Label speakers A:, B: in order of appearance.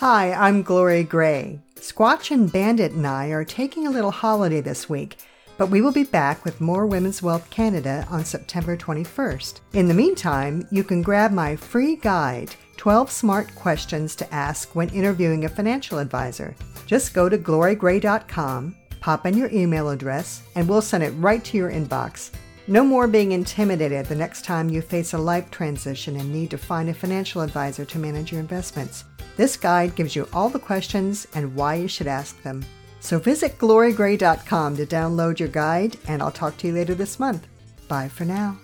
A: Hi, I'm Gloria Gray. Squatch and Bandit and I are taking a little holiday this week, but we will be back with more Women's Wealth Canada on September 21st. In the meantime, you can grab my free guide 12 Smart Questions to Ask When Interviewing a Financial Advisor. Just go to gloriagray.com, pop in your email address, and we'll send it right to your inbox. No more being intimidated the next time you face a life transition and need to find a financial advisor to manage your investments. This guide gives you all the questions and why you should ask them. So visit gloriagray.com to download your guide, and I'll talk to you later this month. Bye for now.